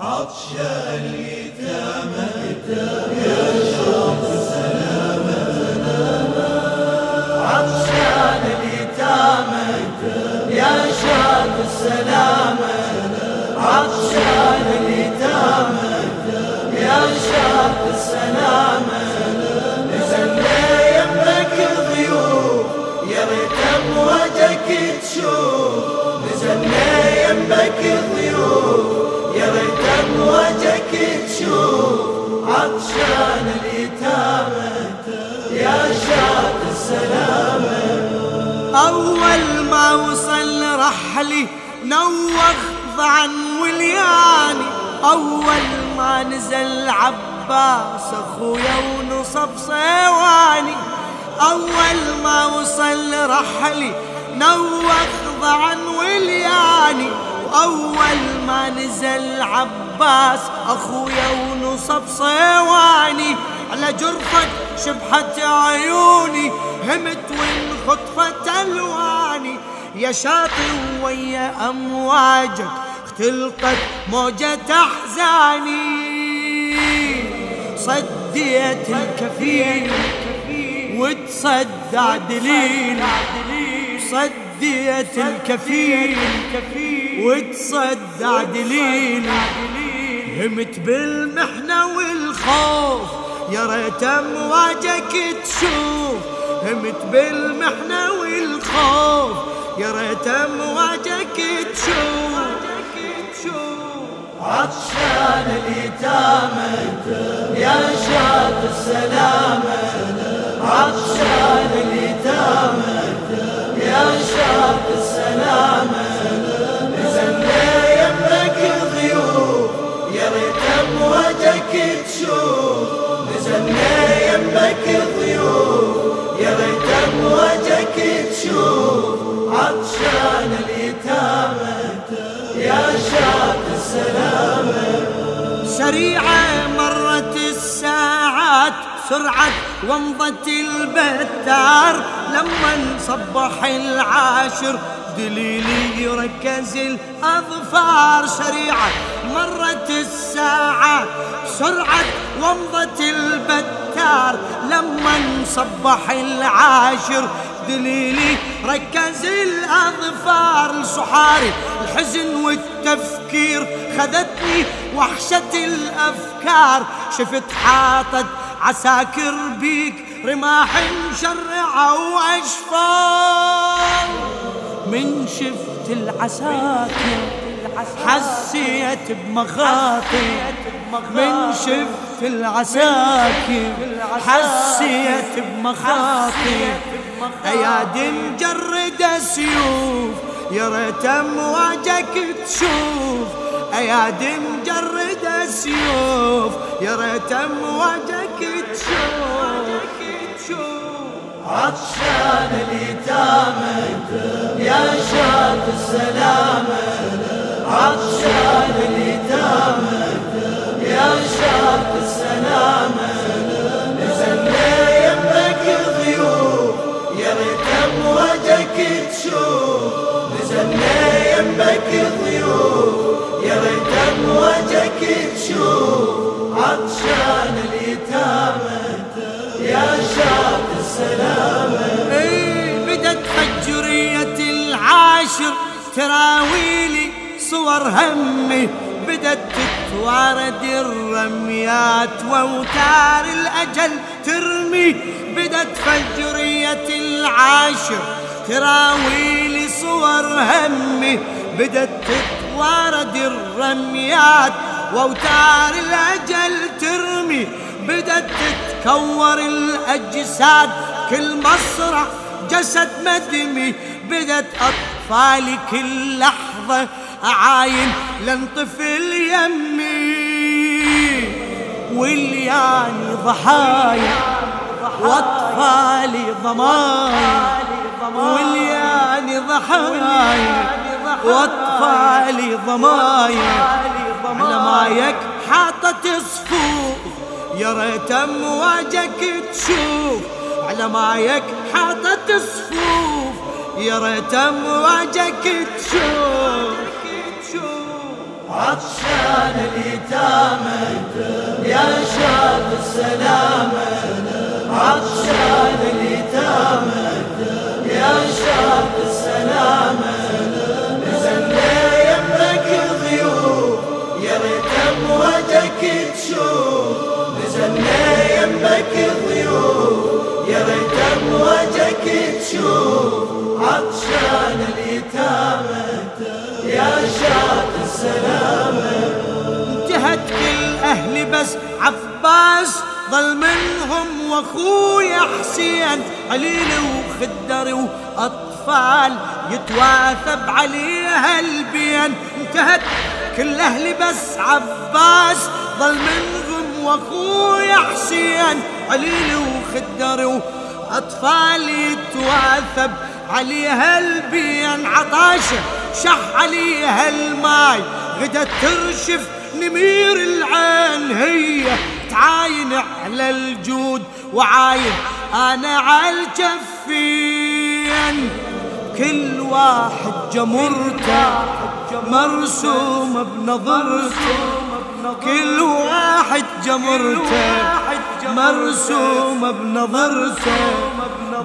عطشان اليتامى يا شوق يا شوق السلامة أول ما وصل رحلي نوخ ضعن ولياني. أول ما نزل عباس أخويا ونصب صيواني. أول ما وصل رحلي نوخ ضعن ولياني. وأول ما نزل عباس أخويا ونصب صيواني. على جرفك شبحت عيوني همت وانخطفت ألواني. يا شاطئ ويا أمواجك اختلطت موجة أحزاني. صديت الكفيل وتصدع دليل. صديت الكفيل وتصدع دليل. همت بالمحنة والخوف يا ريت أمواجك تشوف. همت بالمحنة والخوف. يا ريت أمواجك تشوف. عطشان اليتامى يا شاط السلامة. عطشان اليتامى يا شاط السلامة. سريعة مرت الساعات سرعة ومضت البتار. لما صبح العاشر دليلي يركز الأظفار. سريعة مرت الساعات بسرعة ومضت البتار. لما صبح العاشر دليلي ركز الأظفار. لصحاري الحزن والتفكير خذتني وحشة الأفكار. شفت حاطت عساكر بيك رماح مشرعة وأشفار. من شفت العساكر حسيت بمخاطر. من شفت العساكر حسيت بمخاطر. أيادي مجردة سيوف يا ريت امواجك تشوف ايادي مجردة سيوف يا ريت امواجك تشوف عطشان اليتامى يا شاط السلامة. عطشان اليتامى يا شاط السلامة. تراويلي صور همي بدت تتوارد الرميات وأوتار الأجل ترمي بدت فجرية العاشر تراويلي صور همي بدت تتوارد الرميات وأوتار الأجل ترمي بدت تتكور الأجساد كل مصرع جسد مدمي بدت اطفالي كل لحظه أعاين لن طفل يمي. والياني ضحايا واطفالي ضمايا. والياني ضحايا واطفالي ضمايا. على مايك حاطت صفوف يا ريت أمواجك تشوف. على مايك حاطت صفوف يا ريت امواجك تشوف عطشان اليتامى يا شاط السلامة. عطشان اليتامى يا شاط السلامة. نزلنا يمك ضيوف يا ريت امواجك تشوف نزلنا يمك ضيوف يا ريت امواجك تشوف. عطشان اليتامى يا شاط السلامة انتهت كل أهلي بس عباس ظل منهم وأخويا حسين. عليل وخدر وأطفال يتواثب عليها البين انتهت كل أهلي بس عباس ظل منهم وأخويا حسين. عليل وخدر وأطفال يتواثب عليها البين عطاشه. شح عليها الماي غدت ترشف نمير العين. هي تعاين على الجود وعاين. أنا على كل واحد جمرته مرسوم بنظرته. كل واحد جمرته. مرسوم بنظرته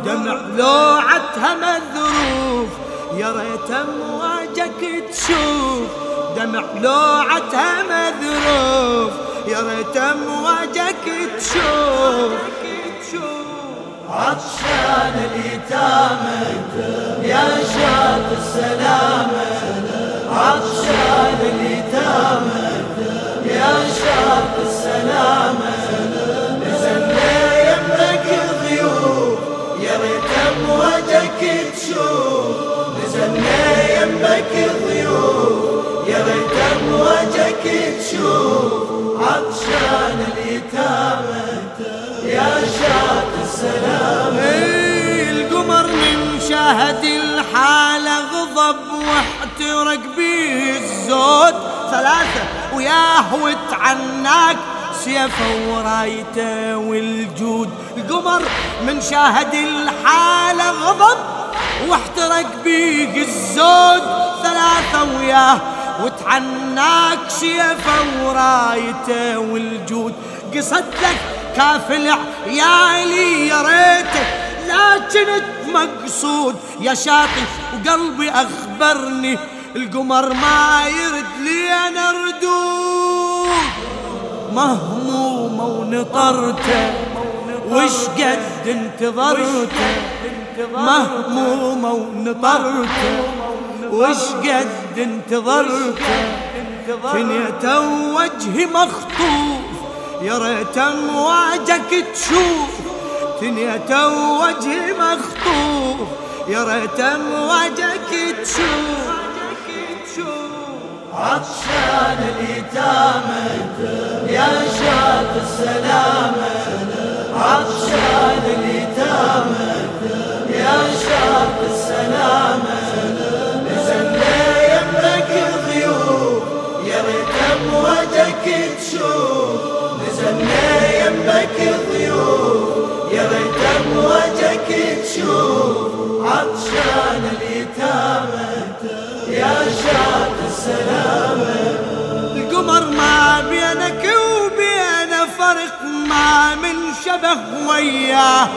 دمع لوعتها مذروف يا ريت أمواجك تشوف. دمع لوعتها مذروف يا ريت أمواجك تشوف. عطشان اليتامى يا شاط السلامة. عطشان امواجك تشوف نزلنا يمك ضيوف يا ريت امواجك تشوف عطشان اليتامى يا شاط السلامة إيه القمر من شاهد الحالة غضب واحترق بيه الزود. ثلاثة وياه وتعناك. سيفه ورايته والجود. القمر من شاهد الحالة غضب واحترق بيه الزود ثلاثة وياه. وتعناك سيفه ورايته والجود. قصد لك كافل عيالي يا ريته لكنت مقصود. يا شاطي وقلبي أخبرني القمر ما يرد لي أنا ردود. مهمومه ونطرته وش قد انتظرته مهمومه ونطرته وش قد انتظرته ثنيته وجهي مخطوف. يا ريت أمواجك تشوف. ثنيته وجهي مخطوف. يا ريت أمواجك تشوف. عطشان اليتامى يا شاط السلامة. عطشان اليتامى يا شاط السلامة. نزلنا يمك ضيوف يا ريت امواجك تشوف. نزلنا يمك ضيوف شبه وياه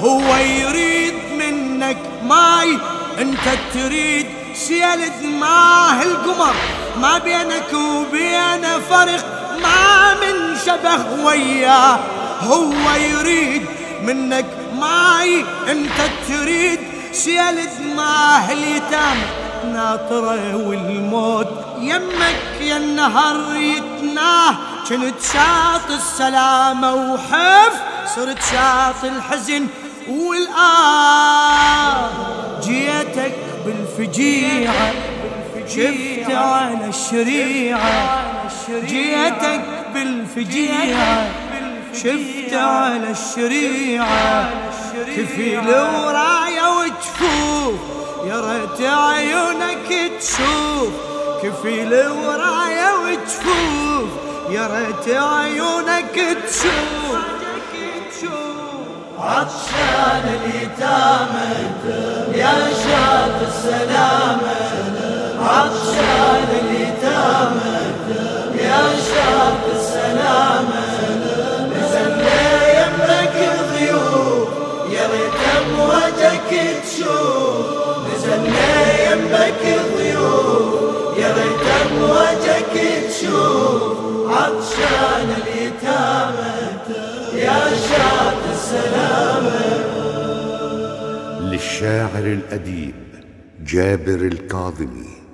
هو يريد منك ماي انت تريد سيل دماه القمر. ما بينك وبينه فرق ما من شبه وياه هو يريد منك ماي انت تريد سيل دماه اليتامى ناطرة والموت يمك يا النهر يتناه. كنت شاط السلامة وحف صرت شاط الحزن والآه جيتك بالفجيعة شفت على الشريعة. جيتك بالفجيعة شفت على الشريعة. كفيل ورايا وجفوف يا ريت عيونك تشوف. كفيل ورايا وجفوف يا ريت عيونك تشوف. عطشان اليتامى يا شاط السلامة. عطشان اليتامى للشاعر الأديب جابر الكاظمي.